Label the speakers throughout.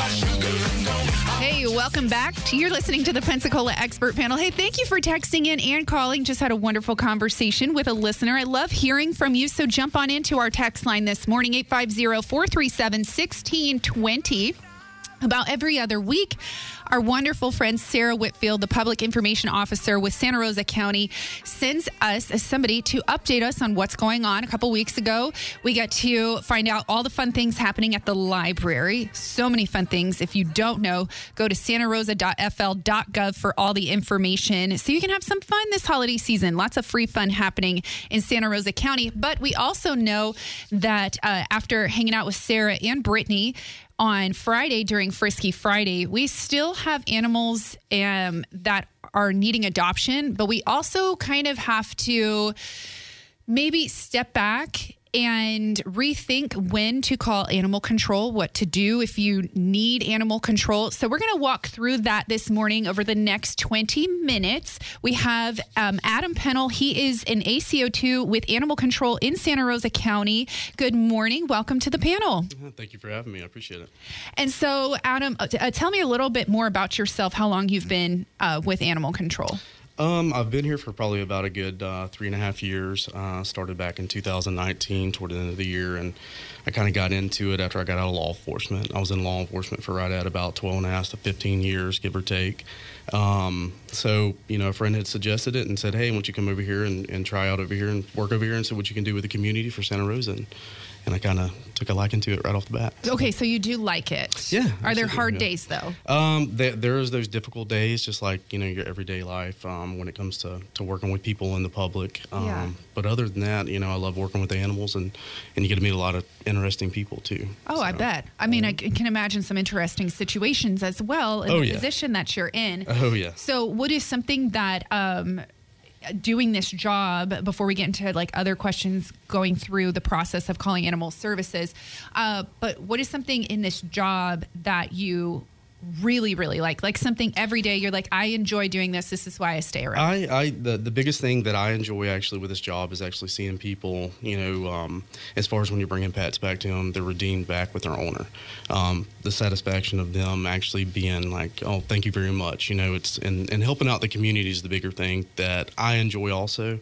Speaker 1: Hey, welcome back. To, you're listening to the Pensacola Expert Panel. Hey, thank you for texting in and calling. Just had a wonderful conversation with a listener. I love hearing from you, so jump on into our text line this morning 850 437 1620. About every other week, our wonderful friend Sarah Whitfield, the public information officer with Santa Rosa County, sends us as somebody to update us on what's going on. A couple weeks ago, we got to find out all the fun things happening at the library. So many fun things. If you don't know, go to santarosa.fl.gov for all the information so you can have some fun this holiday season. Lots of free fun happening in Santa Rosa County. But we also know that uh, after hanging out with Sarah and Brittany, on Friday during Frisky Friday, we still have animals um, that are needing adoption, but we also kind of have to maybe step back and rethink when to call animal control, what to do if you need animal control. So, we're going to walk through that this morning over the next 20 minutes. We have um, Adam Pennell. He is an ACO2 with animal control in Santa Rosa County. Good morning. Welcome to the panel.
Speaker 2: Thank you for having me. I appreciate it.
Speaker 1: And so, Adam, uh, uh, tell me a little bit more about yourself, how long you've been uh, with animal control.
Speaker 2: Um, I've been here for probably about a good uh, three and a half years. Uh, started back in 2019, toward the end of the year, and I kind of got into it after I got out of law enforcement. I was in law enforcement for right at about 12 and a half to 15 years, give or take. Um, so, you know, a friend had suggested it and said, hey, why don't you come over here and, and try out over here and work over here and see what you can do with the community for Santa Rosa. And, and I kind of took a liking to it right off the bat.
Speaker 1: Okay, so you do like it.
Speaker 2: Yeah,
Speaker 1: Are there hard days, though?
Speaker 2: Um, there, there's those difficult days, just like you know your everyday life. Um, when it comes to, to working with people in the public. Um,
Speaker 1: Yeah.
Speaker 2: But other than that, you know, I love working with animals, and and you get to meet a lot of interesting people too.
Speaker 1: Oh, I bet. I mean, I can imagine some interesting situations as well in
Speaker 2: Oh,
Speaker 1: the
Speaker 2: yeah.
Speaker 1: position that you're in.
Speaker 2: Oh yeah.
Speaker 1: So, what is something that um, doing this job before we get into like other questions going through the process of calling animal services? Uh, but what is something in this job that you really, really like? Like something every day you're like, I enjoy doing this. This is why I stay around.
Speaker 2: I, I the, the biggest thing that I enjoy actually with this job is actually seeing people, you know, um, as far as when you're bringing pets back to them, they're redeemed back with their owner. Um, the satisfaction of them actually being like, oh, thank you very much. You know, it's and, and helping out the community is the bigger thing that I enjoy also.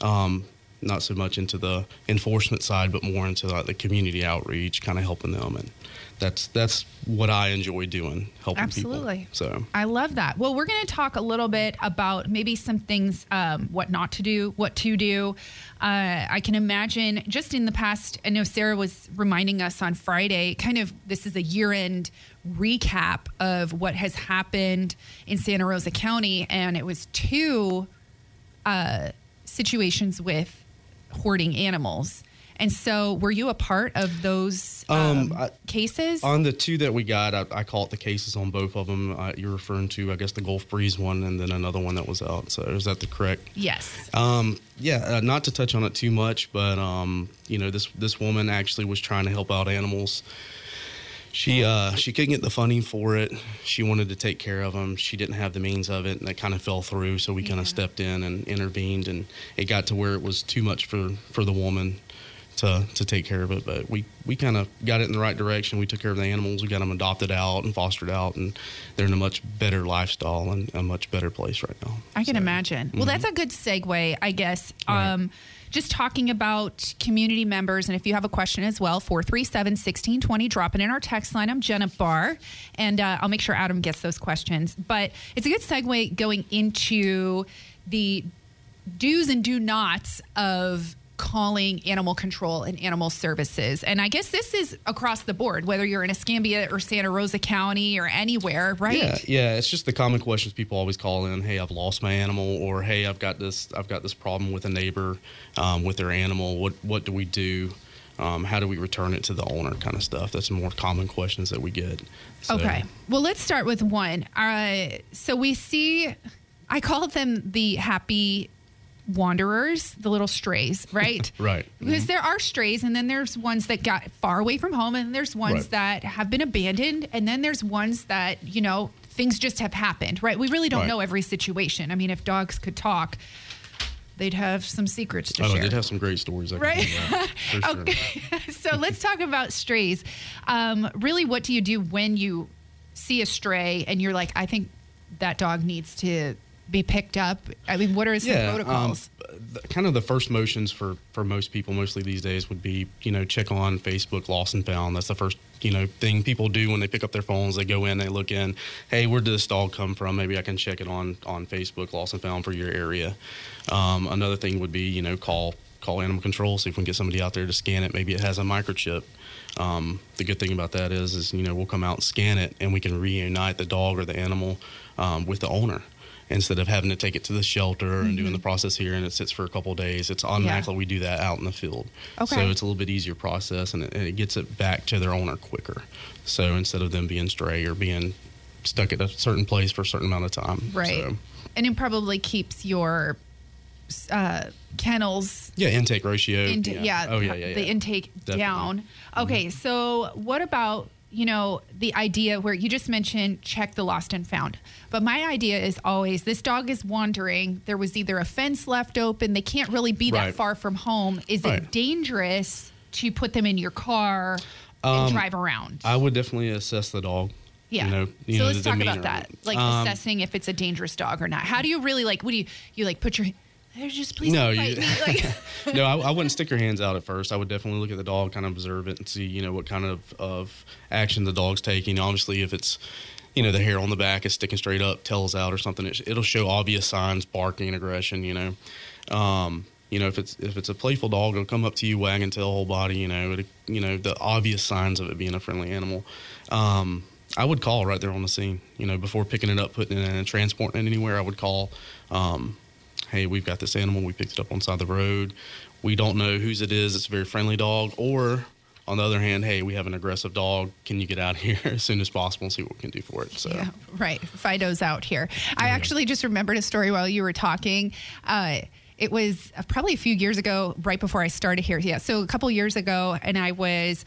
Speaker 2: Um, not so much into the enforcement side, but more into like the community outreach, kind of helping them, and that's that's what I enjoy doing, helping
Speaker 1: Absolutely.
Speaker 2: people. So
Speaker 1: I love that. Well, we're going to talk a little bit about maybe some things, um, what not to do, what to do. Uh, I can imagine just in the past, I know Sarah was reminding us on Friday, kind of this is a year end recap of what has happened in Santa Rosa County. And it was two uh, situations with hoarding animals. And so, were you a part of those um,
Speaker 2: Um, I-
Speaker 1: cases?
Speaker 2: On the two that we got, I, I call it the cases on both of them. Uh, you're referring to, I guess, the Gulf Breeze one, and then another one that was out. So is that the correct?
Speaker 1: yes.
Speaker 2: Um, yeah, uh, not to touch on it too much, but um, you know, this this woman actually was trying to help out animals. She uh, she couldn't get the funding for it. She wanted to take care of them. She didn't have the means of it, and that kind of fell through. So we kind of stepped in and intervened, and it got to where it was too much for for the woman to to take care of it. But we we kind of got it in the right direction. We took care of the animals. We got them adopted out and fostered out, and they're in a much better lifestyle and a much better place right now.
Speaker 1: I can
Speaker 2: So,
Speaker 1: imagine. Well, that's a good segue, I guess.
Speaker 2: Right.
Speaker 1: Um, just talking about community members, and if you have a question as well, 437 1620, drop it in our text line. I'm Jenna Barr, and uh, I'll make sure Adam gets those questions. But it's a good segue going into the do's and do nots of calling animal control and animal services. And I guess this is across the board, whether you're in Escambia or Santa Rosa County or anywhere, right?
Speaker 2: Yeah, yeah. It's just the common questions people always call in. Hey, I've lost my animal, or Hey, I've got this, I've got this problem with a neighbor um, with their animal. What what do we do? Um, how do we return it to the owner? Kind of stuff. That's more common questions that we get. So-
Speaker 1: Okay. Well, let's start with one. Uh, so we see, I call them the happy wanderers, the little strays, right?
Speaker 2: Right.
Speaker 1: Because there are strays, and then there's ones that got far away from home, and there's ones
Speaker 2: Right.
Speaker 1: that have been abandoned, and then there's ones that, you know, things just have happened, right? We really don't
Speaker 2: Right.
Speaker 1: know every situation. I mean, if dogs could talk, they'd have some secrets to
Speaker 2: Oh,
Speaker 1: share.
Speaker 2: I did have some great stories. I
Speaker 1: Right.
Speaker 2: tell you about, for sure.
Speaker 1: Okay, so let's talk about strays. Um, really, what do you do when you see a stray and you're like, I think that dog needs to be picked up? I mean, what are some
Speaker 2: um,
Speaker 1: protocols?
Speaker 2: the, kind of the first motions for for most people, mostly these days, would be you know check on Facebook, lost and found. That's the first you know thing people do when they pick up their phones. They go in, they look in. Hey, where did this dog come from? Maybe I can check it on on Facebook, lost and found for your area. Um, another thing would be you know call call animal control, see if we can get somebody out there to scan it. Maybe it has a microchip. Um, the good thing about that is, is you know we'll come out and scan it, and we can reunite the dog or the animal um, with the owner instead of having to take it to the shelter and
Speaker 1: Mm-hmm.
Speaker 2: doing the process here and it sits for a couple of days. It's automatically we do that out in the field.
Speaker 1: Okay.
Speaker 2: So it's a little bit easier process and it, and it gets it back to their owner quicker. So instead of them being stray or being stuck at a certain place for a certain amount of time.
Speaker 1: right.
Speaker 2: So,
Speaker 1: And it probably keeps your uh, kennels
Speaker 2: yeah, intake ratio.
Speaker 1: Inte- yeah.
Speaker 2: Oh yeah, yeah, yeah.
Speaker 1: The intake
Speaker 2: Definitely.
Speaker 1: down. Okay, so what about you know the idea where you just mentioned check the lost and found, but my idea is always this dog is wandering. There was either a fence left open. They can't really be that far from home. Is it dangerous to put them in your car and
Speaker 2: Um,
Speaker 1: drive around?
Speaker 2: I would definitely assess the dog.
Speaker 1: yeah.
Speaker 2: You know, you
Speaker 1: so
Speaker 2: know,
Speaker 1: let's talk about that. Like
Speaker 2: Um,
Speaker 1: assessing if it's a dangerous dog or not. How do you really like? What do you you like? Put your "There's just please
Speaker 2: No, you.
Speaker 1: Like,
Speaker 2: no, I, I wouldn't stick your hands out at first. I would definitely look at the dog, kind of observe it, and see, you know, what kind of, of action the dog's taking. Obviously, if it's, you know, the hair on the back is sticking straight up, tails out, or something, it, it'll show obvious signs, barking, aggression. You know, um, you know, if it's if it's a playful dog, it'll come up to you, wagging tail, whole body. You know, it, you know, the obvious signs of it being a friendly animal. Um, I would call right there on the scene. You know, before picking it up, putting it in, and transporting it anywhere, I would call. Um, hey, we've got this animal. We picked it up on the side of the road. We don't know whose it is. It's a very friendly dog. Or on the other hand, hey, we have an aggressive dog. Can you get out here as soon as possible and see what we can do for it? So,
Speaker 1: Yeah, right. Fido's out here. I actually just remembered a story while you were talking. Uh, it was uh, probably a few years ago, right before I started here. Yeah, so a couple years ago, and I was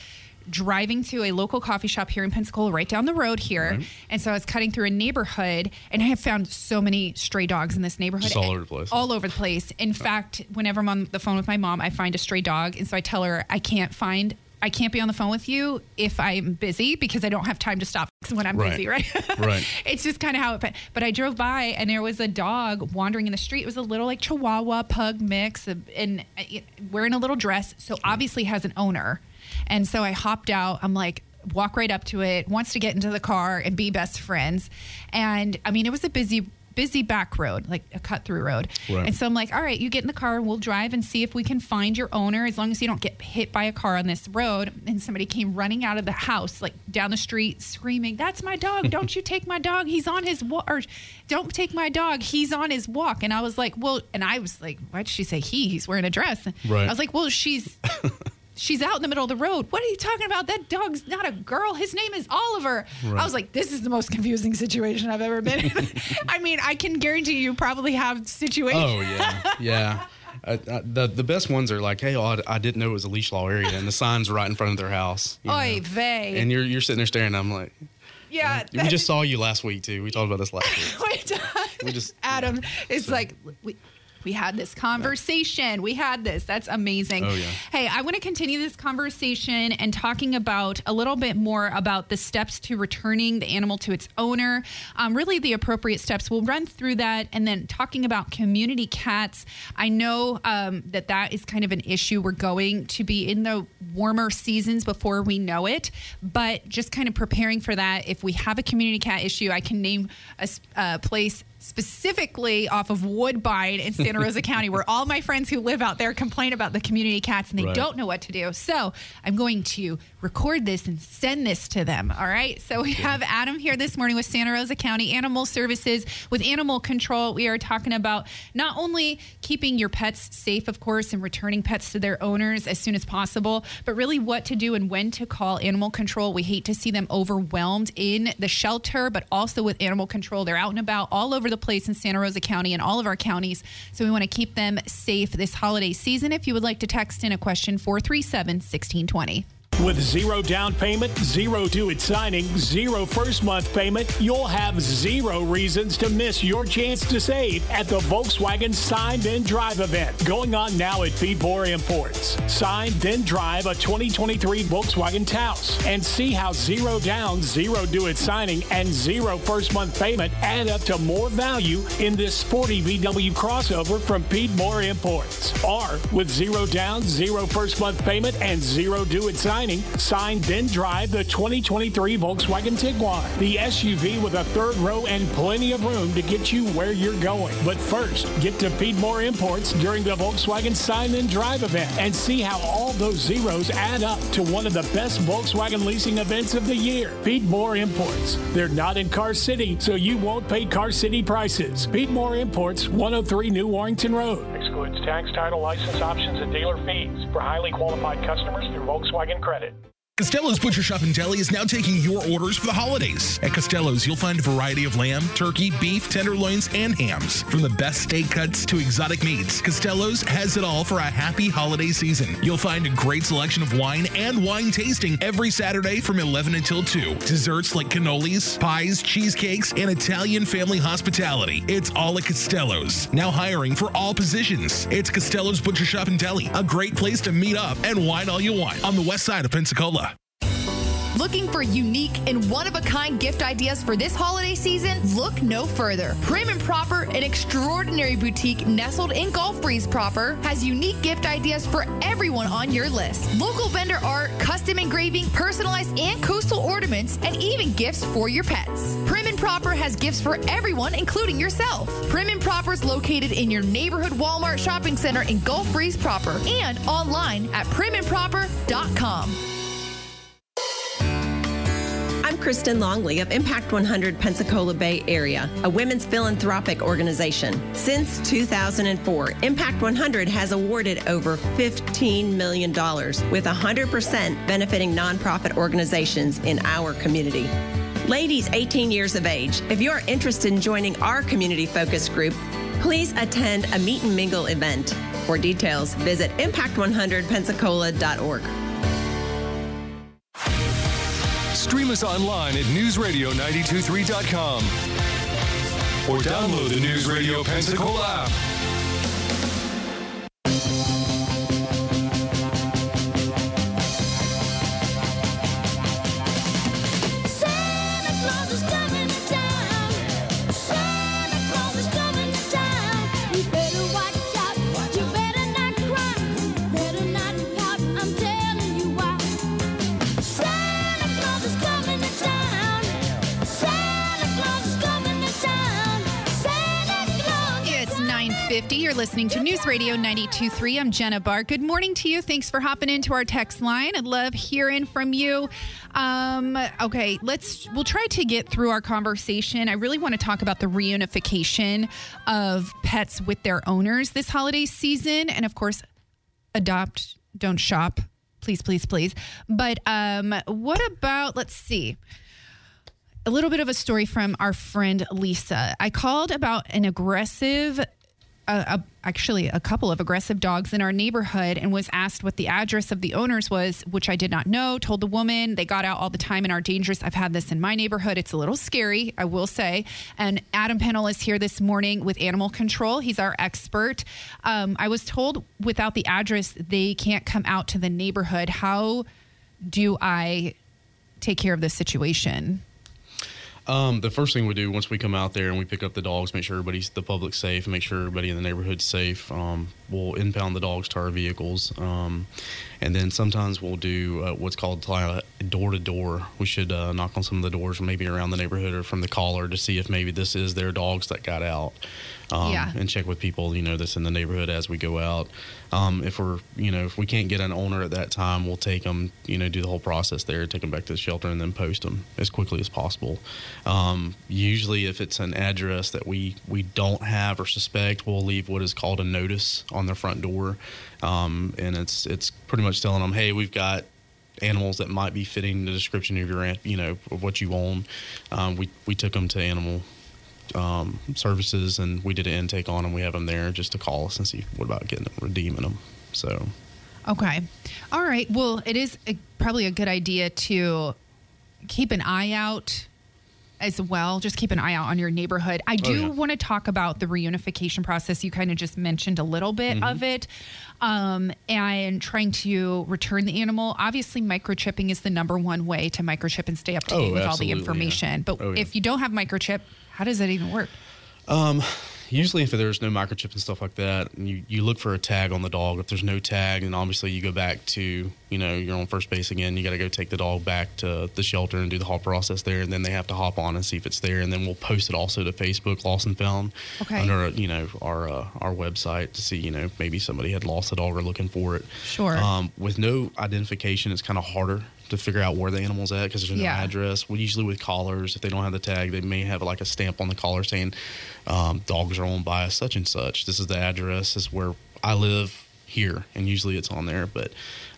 Speaker 1: driving to a local coffee shop here in Pensacola, right down the road here.
Speaker 2: Right.
Speaker 1: And so I was cutting through a neighborhood, and I have found so many stray dogs in this neighborhood.
Speaker 2: Just all over the place.
Speaker 1: All over the place. In fact, whenever I'm on the phone with my mom, I find a stray dog, and so I tell her I can't find. I can't be on the phone with you if I'm busy because I don't have time to stop when I'm
Speaker 2: Right.
Speaker 1: busy, right?
Speaker 2: Right.
Speaker 1: it's just kind of how it. But, but I drove by and there was a dog wandering in the street. It was a little like Chihuahua pug mix, and uh, wearing a little dress. So obviously has an owner. And so I hopped out. I'm like, walk right up to it. Wants to get into the car and be best friends. And I mean, it was a busy. Busy back road, like a cut through road.
Speaker 2: Right.
Speaker 1: And so I'm like, all right, you get in the car and we'll drive and see if we can find your owner as long as you don't get hit by a car on this road. And somebody came running out of the house, like down the street, screaming, That's my dog. Don't you take my dog. He's on his walk. Or don't take my dog. He's on his walk. And I was like, Well, and I was like, Why did she say he? He's wearing a dress.
Speaker 2: Right.
Speaker 1: I was like, Well, she's. She's out in the middle of the road. What are you talking about? That dog's not a girl. His name is Oliver. I was like, this is the most confusing situation I've ever been in. I mean, I can guarantee you probably have situations.
Speaker 2: Oh yeah, yeah. Uh, uh, the the best ones are like, hey, oh, I, I didn't know it was a leash law area, and the signs right in front of their house.
Speaker 1: Oy
Speaker 2: know.
Speaker 1: vey.
Speaker 2: And you're you're sitting there staring. I'm like,
Speaker 1: yeah.
Speaker 2: we just saw you last week too. We talked about this last week. We just-
Speaker 1: Adam is like we we had this conversation. We had this. That's amazing.
Speaker 2: Oh, yeah.
Speaker 1: Hey, I want to continue this conversation and talking about a little bit more about the steps to returning the animal to its owner. Um, really, the appropriate steps. We'll run through that, and then talking about community cats. I know um, that that is kind of an issue. We're going to be in the warmer seasons before we know it, but just kind of preparing for that. If we have a community cat issue, I can name a, a place specifically off of Woodbine in Santa Rosa County, where all my friends who live out there complain about the community cats and they
Speaker 3: Right.
Speaker 1: don't know what to do. So I'm going to record this and send this to them. All right. So we have Adam here this morning with Santa Rosa County Animal Services with Animal Control. We are talking about not only keeping your pets safe, of course, and returning pets to their owners as soon as possible, but really what to do and when to call Animal Control. We hate to see them overwhelmed in the shelter, but also with Animal Control. They're out and about all over the place in Santa Rosa County and all of our counties. So we want to keep them safe this holiday season. If you would like to text in a question, 437 1620.
Speaker 4: With zero down payment, zero due at signing, zero first month payment, you'll have zero reasons to miss your chance to save at the Volkswagen Sign Then Drive event going on now at Pete Moore Imports. Sign Then Drive a 2023 Volkswagen Taos and see how zero down, zero due at signing, and zero first month payment add up to more value in this sporty VW crossover from Pete Moore Imports. Or with zero down, zero first month payment, and zero due at signing, sign then drive the 2023 Volkswagen Tiguan, the SUV with a third row and plenty of room to get you where you're going. But first, get to Pete Moore Imports during the Volkswagen Sign and Drive event and see how all those zeros add up to one of the best Volkswagen leasing events of the year. Pete Moore Imports. They're not in Car City, so you won't pay Car City prices. Pete Moore Imports, 103 New Warrington Road. Excludes tax, title, license options, and dealer fees for highly qualified customers through Volkswagen Credit.
Speaker 5: Costello's Butcher Shop and Deli is now taking your orders for the holidays. At Costello's, you'll find a variety of lamb, turkey, beef, tenderloins, and hams. From the best steak cuts to exotic meats, Costello's has it all for a happy holiday season. You'll find a great selection of wine and wine tasting every Saturday from 11 until 2. Desserts like cannolis, pies, cheesecakes, and Italian family hospitality. It's all at Costello's. Now hiring for all positions. It's Costello's Butcher Shop and Deli, a great place to meet up and wine all you want on the west side of Pensacola.
Speaker 6: Looking for unique and one of a kind gift ideas for this holiday season? Look no further. Prim and Proper, an extraordinary boutique nestled in Gulf Breeze proper, has unique gift ideas for everyone on your list. Local vendor art, custom engraving, personalized and coastal ornaments, and even gifts for your pets. Prim and Proper has gifts for everyone, including yourself. Prim and Proper is located in your neighborhood Walmart shopping center in Gulf Breeze proper and online at primandproper.com.
Speaker 7: Kristen Longley of Impact 100 Pensacola Bay Area, a women's philanthropic organization. Since 2004, Impact 100 has awarded over $15 million, with 100% benefiting nonprofit organizations in our community. Ladies 18 years of age, if you are interested in joining our community focus group, please attend a meet and mingle event. For details, visit impact100pensacola.org.
Speaker 8: Stream us online at newsradio923.com or download the News Radio Pensacola app.
Speaker 1: Listening to News Radio 92.3. I'm Jenna Barr. Good morning to you. Thanks for hopping into our text line. I'd love hearing from you. Um, okay, let's we'll try to get through our conversation. I really want to talk about the reunification of pets with their owners this holiday season. And of course, adopt, don't shop. Please, please, please. But um, what about let's see a little bit of a story from our friend Lisa. I called about an aggressive, uh, a, actually a couple of aggressive dogs in our neighborhood and was asked what the address of the owners was, which I did not know. Told the woman they got out all the time and are dangerous. I've had this in my neighborhood. It's a little scary, I will say. And Adam Pennell is here this morning with animal control. He's our expert. Um, I was told without the address, they can't come out to the neighborhood. How do I take care of this situation?
Speaker 2: Um, the first thing we do once we come out there and we pick up the dogs, make sure everybody's the public safe, make sure everybody in the neighborhood's safe. Um, we'll impound the dogs to our vehicles, um, and then sometimes we'll do uh, what's called door to door. We should uh, knock on some of the doors, maybe around the neighborhood or from the caller, to see if maybe this is their dogs that got out. Um,
Speaker 1: Yeah.
Speaker 2: And check with people, you know, that's in the neighborhood as we go out. Um, if we're, you know, if we can't get an owner at that time, we'll take them, you know, do the whole process there, take them back to the shelter, and then post them as quickly as possible. Um, usually, if it's an address that we we don't have or suspect, we'll leave what is called a notice on their front door, um, and it's it's pretty much telling them, hey, we've got animals that might be fitting the description of your, you know, of what you own. Um, we we took them to animal um, services and we did an intake on them. We have them there just to call us and see what about getting them, redeeming them. So
Speaker 1: Okay. All right. Well, it is a, probably a good idea to keep an eye out as well. Just keep an eye out on your neighborhood. I do
Speaker 2: Oh, yeah.
Speaker 1: want to talk about the reunification process. You kind of just mentioned a little bit
Speaker 2: Mm-hmm.
Speaker 1: of it. Um, and trying to return the animal. Obviously, microchipping is the number one way to microchip and stay up to
Speaker 2: Oh,
Speaker 1: date with all the
Speaker 2: absolutely, yeah.
Speaker 1: information. But
Speaker 2: Oh, yeah.
Speaker 1: if you don't have microchip, how does that even work?
Speaker 2: usually if there's no microchip and stuff like that, you, you look for a tag on the dog. If there's no tag, then obviously you go back to, you know, you're on first base again. You got to go take the dog back to the shelter and do the whole process there. And then they have to hop on and see if it's there. And then we'll post it also to Facebook, Lost and Found,
Speaker 1: Okay.
Speaker 2: under, you know, our, uh, our website to see, you know, maybe somebody had lost a dog or looking for it.
Speaker 1: Sure.
Speaker 2: Um, with no identification, it's kind of harder to figure out where the animal's at because there's no
Speaker 1: Yeah.
Speaker 2: address. We usually with collars, if they don't have the tag, they may have like a stamp on the collar saying um, dogs are owned by such and such. This is the address. This is where I live here, and usually it's on there. But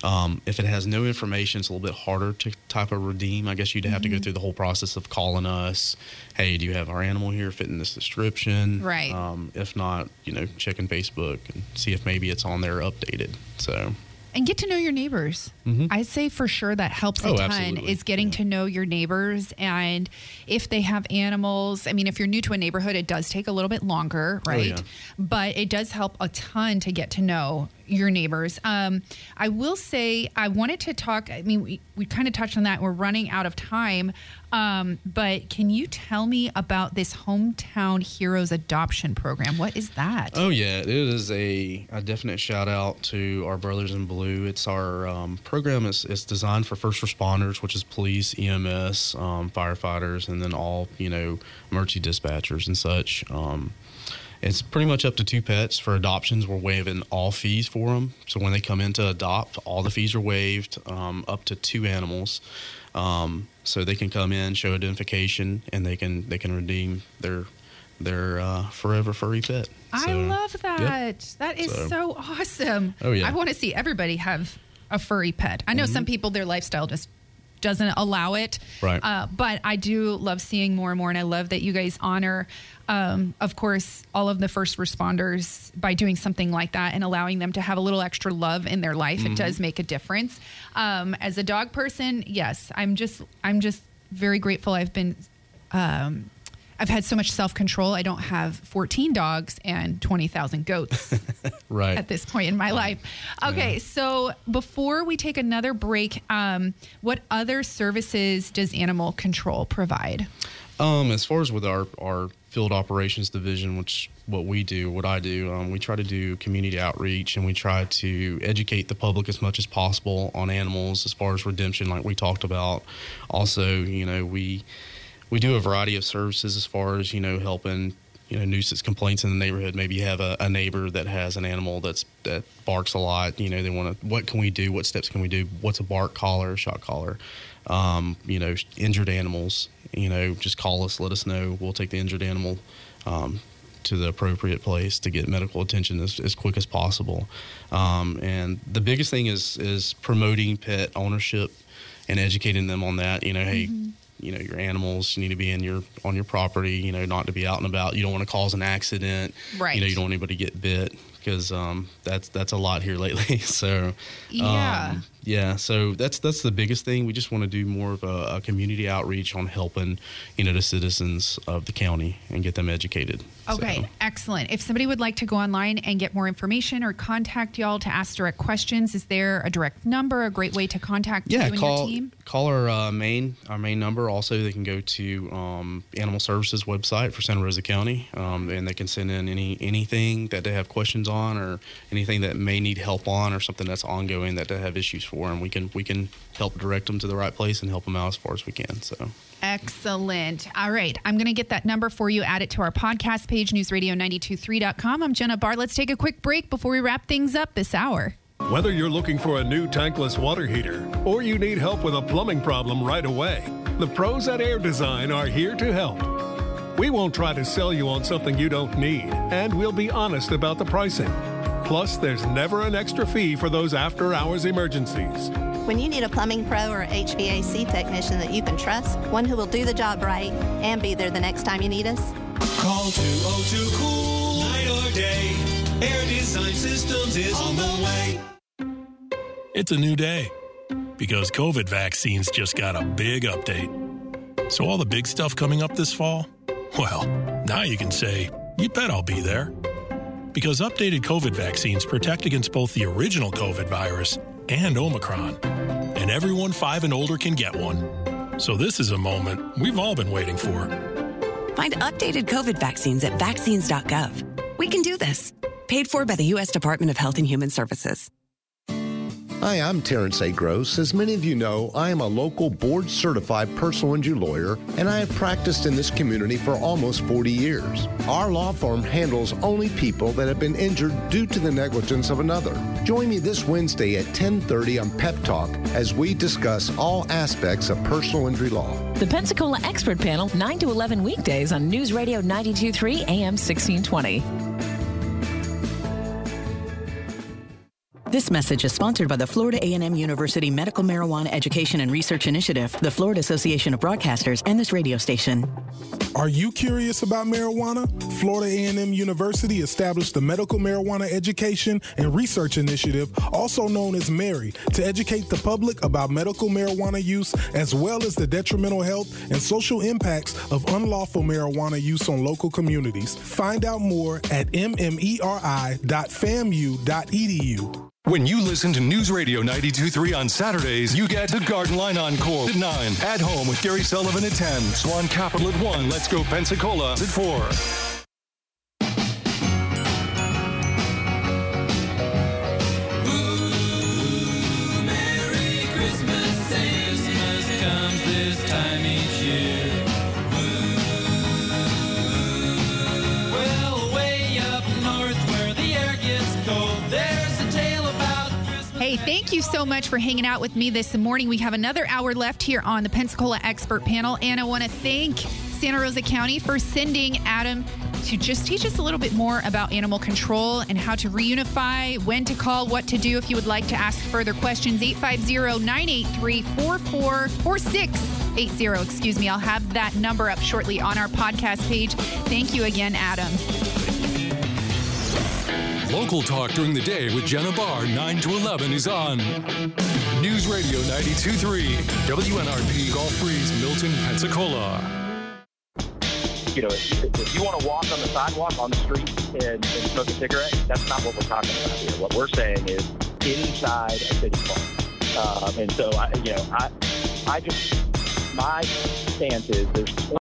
Speaker 2: um, if it has no information, it's a little bit harder to type a redeem. I guess you'd have to
Speaker 1: Mm-hmm.
Speaker 2: go through the whole process of calling us. Hey, do you have our animal here fitting this description?
Speaker 1: Right.
Speaker 2: Um, if not, you know, checking Facebook and see if maybe it's on there updated. So.
Speaker 1: And get to know your neighbors. Mm-hmm. I'd say for sure that helps a
Speaker 2: Oh,
Speaker 1: ton
Speaker 2: absolutely.
Speaker 1: is getting to know your neighbors and if they have animals. I mean, if you're new to a neighborhood, it does take a little bit longer, oh, right?
Speaker 2: yeah.
Speaker 1: But it does help a ton to get to know your neighbors. Um, I will say I wanted to talk. I mean, we, we kind of touched on that. We're running out of time. Um, but can you tell me about this hometown heroes adoption program? What is that?
Speaker 2: Oh yeah, it is a, a definite shout out to our brothers in blue. It's our um, program is it's designed for first responders, which is police, EMS, um, firefighters, and then all you know emergency dispatchers and such. It's pretty much up to two pets for adoptions. We're waiving all fees for them. So when they come in to adopt, all the fees are waived um, up to two animals. Um, so they can come in, show identification, and they can they can redeem their their uh, forever furry pet. So, I
Speaker 1: love
Speaker 2: yep.
Speaker 1: that. That is so,
Speaker 2: So-
Speaker 1: awesome.
Speaker 2: Oh, yeah.
Speaker 1: I want to see everybody have a furry pet. I know some people, their lifestyle just doesn't allow it.
Speaker 2: Right.
Speaker 1: Uh, but I do love seeing more and more. And I love that you guys honor, um, of course, all of the first responders by doing something like that and allowing them to have a little extra love in their life.
Speaker 2: Mm-hmm.
Speaker 1: It does make a difference. Um, as a dog person, yes, I'm just, I'm just very grateful. I've been, um, I've had so much self control. I don't have 14 dogs and 20,000 goats
Speaker 2: Right.
Speaker 1: at this point in my life. Okay, so before we take another break, um, what other services does Animal Control provide?
Speaker 2: Um, as far as with our, our field operations division, which what we do, what I do, um, we try to do community outreach and we try to educate the public as much as possible on animals as far as redemption, like we talked about. Also, you know, we we do a variety of services as far as you know helping you know nuisance complaints in the neighborhood. Maybe you have a, a neighbor that has an animal that's that barks a lot. You know, they want to. What can we do? What steps can we do? What's a bark collar, shot collar? Um, you know, injured animals. You know, just call us. Let us know. We'll take the injured animal. Um, to the appropriate place to get medical attention as, as quick as possible, um, and the biggest thing is is promoting pet ownership and educating them on that. You know, hey, you know your animals need to be in your on your property. You know, not to be out and about. You don't want to cause an accident.
Speaker 1: Right.
Speaker 2: You know, you don't want anybody to get bit. Because um, that's that's a lot here lately. so
Speaker 1: Yeah.
Speaker 2: um, yeah. So that's that's the biggest thing. We just want to do more of a, a community outreach on helping you know the citizens of the county and get them educated.
Speaker 1: Okay,
Speaker 2: So-
Speaker 1: excellent. If somebody would like to go online and get more information or contact y'all to ask direct questions, is there a direct number, a great way to contact
Speaker 2: yeah,
Speaker 1: you and
Speaker 2: call
Speaker 1: your team?
Speaker 2: call our uh, main our main number. Also, they can go to um, Animal Services website for Santa Rosa County, um, and they can send in any anything that they have questions on, or anything that may need help on, or something that's ongoing that they have issues for, and we can we can help direct them to the right place and help them out as far as we can. So.
Speaker 1: Excellent. All right. I'm going to get that number for you, add it to our podcast page, newsradio923.com. I'm Jenna Barr. Let's take a quick break before we wrap things up this hour.
Speaker 3: Whether you're looking for a new tankless water heater or you need help with a plumbing problem right away, the pros at Air Design are here to help. We won't try to sell you on something you don't need, and we'll be honest about the pricing. Plus, there's never an extra fee for those after hours emergencies.
Speaker 9: When you need a plumbing pro or HVAC technician that you can trust, one who will do the job right and be there the next time you need us,
Speaker 10: Call 202 Cool Night or Day. Air Design Systems is on the way.
Speaker 11: It's a new day because COVID vaccines just got a big update. So, all the big stuff coming up this fall? Well, now you can say, you bet I'll be there. Because updated COVID vaccines protect against both the original COVID virus and Omicron. And everyone five and older can get one. So, this is a moment we've all been waiting for.
Speaker 12: Find updated COVID vaccines at vaccines.gov. We can do this. Paid for by the U.S. Department of Health and Human Services.
Speaker 13: Hi, I'm Terrence A. Gross. As many of you know, I am a local board certified personal injury lawyer, and I have practiced in this community for almost 40 years. Our law firm handles only people that have been injured due to the negligence of another. Join me this Wednesday at 10:30 on Pep Talk as we discuss all aspects of personal injury law.
Speaker 14: The Pensacola Expert Panel, 9 to 11 weekdays on News Radio 923 AM 1620.
Speaker 15: This message is sponsored by the Florida A&M University Medical Marijuana Education and Research Initiative, the Florida Association of Broadcasters, and this radio station.
Speaker 16: Are you curious about marijuana? Florida A&M University established the Medical Marijuana Education and Research Initiative, also known as MARY, to educate the public about medical marijuana use as well as the detrimental health and social impacts of unlawful marijuana use on local communities. Find out more at mmeri.famu.edu.
Speaker 8: When you listen to News Radio 92.3 on Saturdays, you get the Garden Line Encore at 9. At home with Gary Sullivan at 10. Swan Capital at 1. Let's go Pensacola at 4.
Speaker 1: So much for hanging out with me this morning. We have another hour left here on the Pensacola Expert Panel, and I want to thank Santa Rosa County for sending Adam to just teach us a little bit more about animal control and how to reunify, when to call, what to do if you would like to ask further questions. 850 983 444680. Excuse me. I'll have that number up shortly on our podcast page. Thank you again, Adam.
Speaker 8: Local talk during the day with Jenna Barr, 9 to 11 is on. News Radio 92.3, WNRP Gulf Breeze, Milton, Pensacola.
Speaker 17: you know, if, if you want to walk on the sidewalk on the street and, and smoke a cigarette, that's not what we're talking about here. What we're saying is inside a city park. Um, and so, I, you know, I, I just, my stance is there's